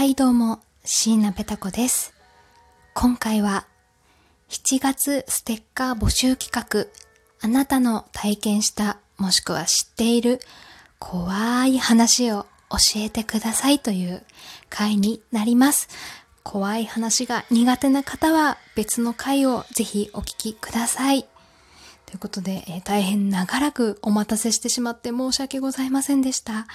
はいどうも、椎名ペタ子です。今回は7月ステッカー募集企画、あなたの体験したもしくは知っている怖い話を教えてくださいという回になります。怖い話が苦手な方は別の回をぜひお聞きください。ということで、えー大変長らくお待たせしてしまって申し訳ございませんでした。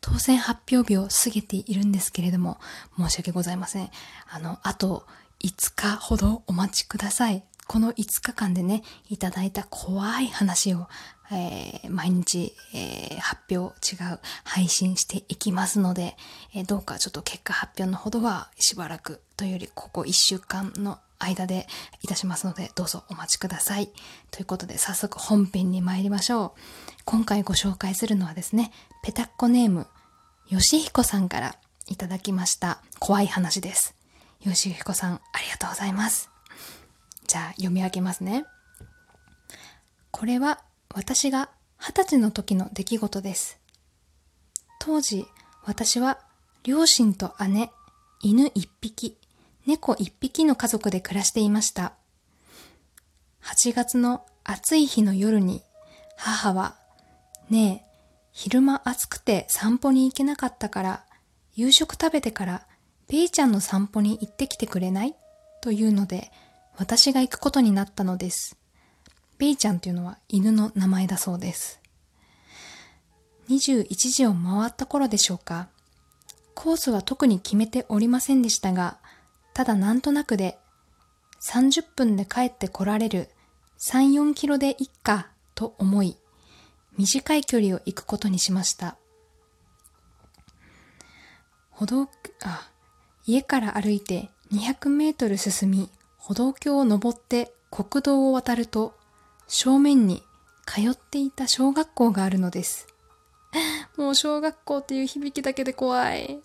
当選発表日を過ぎているんですけれども、申し訳ございません。あの、あと5日ほどお待ちください。この5日間でね、いただいた怖い話を、えー毎日、えー発表違う配信していきますので、えーどうかちょっと結果発表のほどはしばらくというよりここ1週間の間でいたしますので、どうぞお待ちください。ということで、早速本編に参りましょう。今回ご紹介するのはですね、ペタッコネーム、よしひこさんからいただきました怖い話です。よしひこさん、ありがとうございます。じゃあ、読み上げますね。これは私が二十歳の時の出来事です。当時、私は両親と姉、犬一匹、猫一匹の家族で暮らしていました。8月の暑い日の夜に母は、ねえ、昼間暑くて散歩に行けなかったから、夕食食べてから、ペイちゃんの散歩に行ってきてくれない？というので、私が行くことになったのです。ペイちゃんっていうのは犬の名前だそうです。21時を回った頃でしょうか。コースは特に決めておりませんでしたが、ただなんとなくで、30分で帰って来られる3、4キロでいっかと思い、短い距離を行くことにしました。歩道、あ、家から歩いて200メートル進み、歩道橋を登って国道を渡ると、正面に通っていた小学校があるのです。もう小学校っていう響きだけで怖い。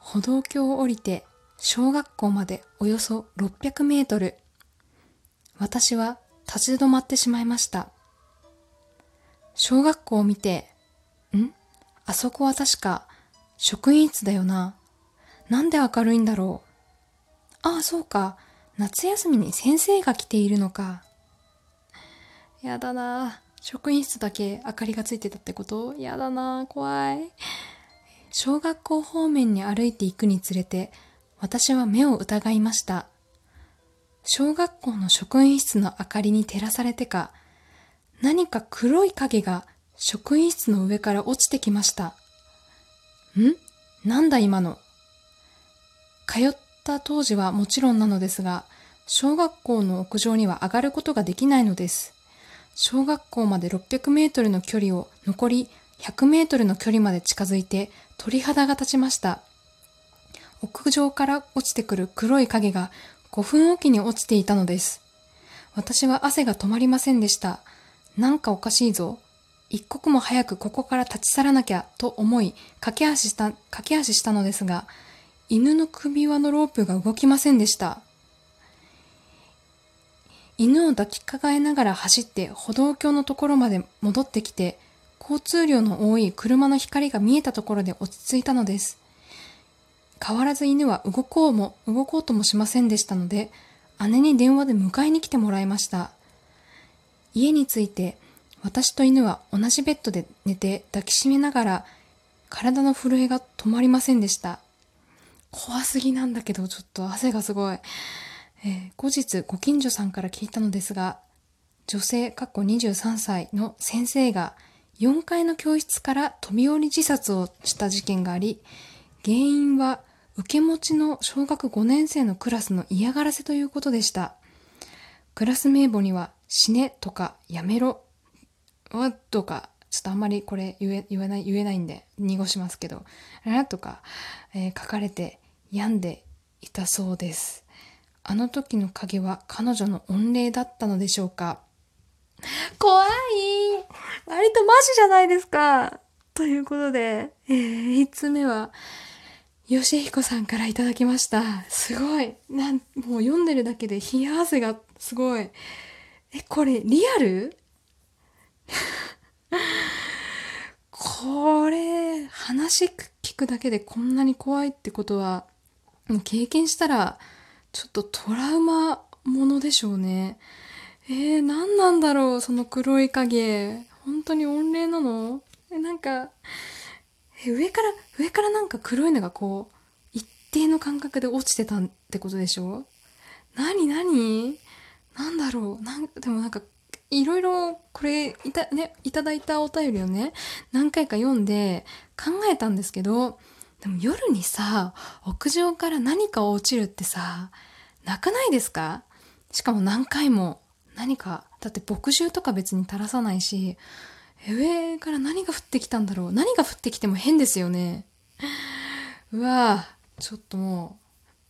歩道橋を降りて小学校までおよそ600メートル。私は立ち止まってしまいました。小学校を見て、ん？あそこは確か職員室だよな。なんで明るいんだろう。ああ、そうか。夏休みに先生が来ているのか。やだな職員室だけ明かりがついてたってこと？やだな怖い。小学校方面に歩いていくにつれて、私は目を疑いました。小学校の職員室の明かりに照らされてか、何か黒い影が職員室の上から落ちてきました。ん？なんだ今の？通った当時はもちろんなのですが、小学校の屋上には上がることができないのです。小学校まで600メートルの距離を残り100メートルの距離まで近づいて鳥肌が立ちました。屋上から落ちてくる黒い影が5分おきに落ちていたのです。私は汗が止まりませんでした。なんかおかしいぞ。一刻も早くここから立ち去らなきゃと思い、駆け足した、駆け足したのですが、犬の首輪のロープが動きませんでした。犬を抱きかかえながら走って歩道橋のところまで戻ってきて、交通量の多い車の光が見えたところで落ち着いたのです。変わらず犬は動こうも、動こうともしませんでしたので、姉に電話で迎えに来てもらいました。家に着いて、私と犬は同じベッドで寝て抱きしめながら、体の震えが止まりませんでした。怖すぎなんだけど、ちょっと汗がすごい。えー後日ご近所さんから聞いたのですが、女性、かっこ23歳の先生が4階の教室から飛び降り自殺をした事件があり、原因は受け持ちの小学5年生のクラスの嫌がらせということでした。クラス名簿には死ねとかやめろ。わとか、ちょっとあんまりこれ言え言えない、言えないんで濁しますけど、あとか、えー書かれて病んでいたそうです。あの時の影は彼女の御礼だったのでしょうか。怖い。割とマジじゃないですか。ということで、えー、5つ目は、吉彦さんからいただきました。すごい。なん、もう読んでるだけで冷や汗がすごい。え、これリアル？これ、話聞くだけでこんなに怖いってことは、経験したら、ちょっとトラウマものでしょうね。えー、何なんだろう、その黒い影。本当に怨霊なの？え、なんか、え、上から、上からなんか黒いのがこう、一定の感覚で落ちてたってことでしょ？何何？なんだろう？なんでもなんか、いろいろこれいた、ね、いただいたお便りをね、何回か読んで考えたんですけど、でも夜にさ、屋上から何か落ちるってさ、なくないですか？しかも何回も何か、だって牧汁とか別に垂らさないし、上から何が降ってきたんだろう何が降ってきても変ですよね。うわぁ、ちょっとも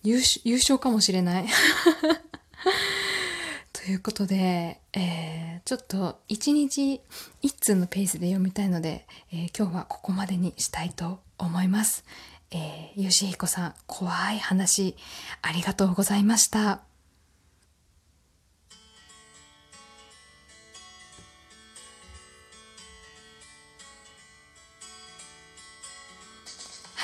う、優勝かもしれない。ということで、えー、ちょっと一日一通のペースで読みたいので、えー、今日はここまでにしたいと思います。えー、ゆしひこさん、怖い話、ありがとうございました。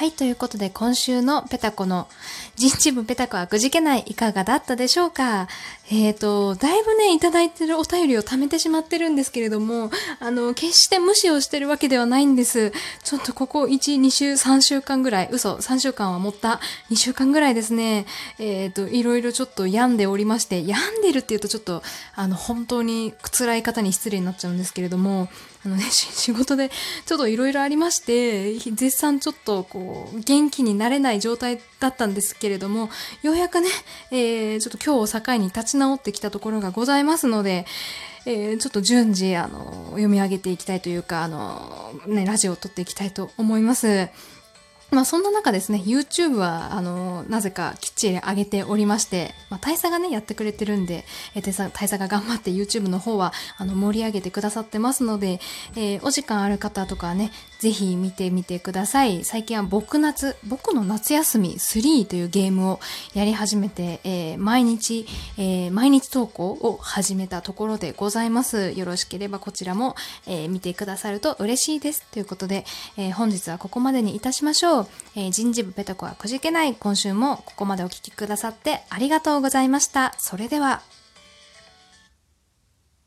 はい、ということで今週のペタコの人事部ペタコはくじけない。いかがだったでしょうか？えっ、ー、と、だいぶね、いただいてるお便りを貯めてしまってるんですけれども、あの、決して無視をしてるわけではないんです。ちょっとここ1、2週、3週間ぐらい、嘘、3週間は持った2週間ぐらいですね、えっ、ー、と、いろいろちょっと病んでおりまして、病んでるっていうとちょっと、あの、本当に辛い方に失礼になっちゃうんですけれども、あのね、仕事でちょっといろいろありまして、絶賛ちょっとこう、元気になれない状態だったんですけれども、ようやくね、えー、ちょっと今日を境に立ち直ってきたところがございますので、えー、ちょっと順次、あの、読み上げていきたいというか、あの、ね、ラジオを撮っていきたいと思います。まあそんな中ですね、YouTube は、あの、なぜかきっちり上げておりまして、まあ大佐がね、やってくれてるんで、えー、大佐が頑張って YouTube の方は、あの、盛り上げてくださってますので、えー、お時間ある方とかね、ぜひ見てみてください。最近は僕夏、僕の夏休み3というゲームをやり始めて、えー、毎日、えー、毎日投稿を始めたところでございます。よろしければこちらも、えー、見てくださると嬉しいです。ということで、えー、本日はここまでにいたしましょう。えー、人事部ペタコはくじけない。今週もここまでお聴きくださってありがとうございました。それでは。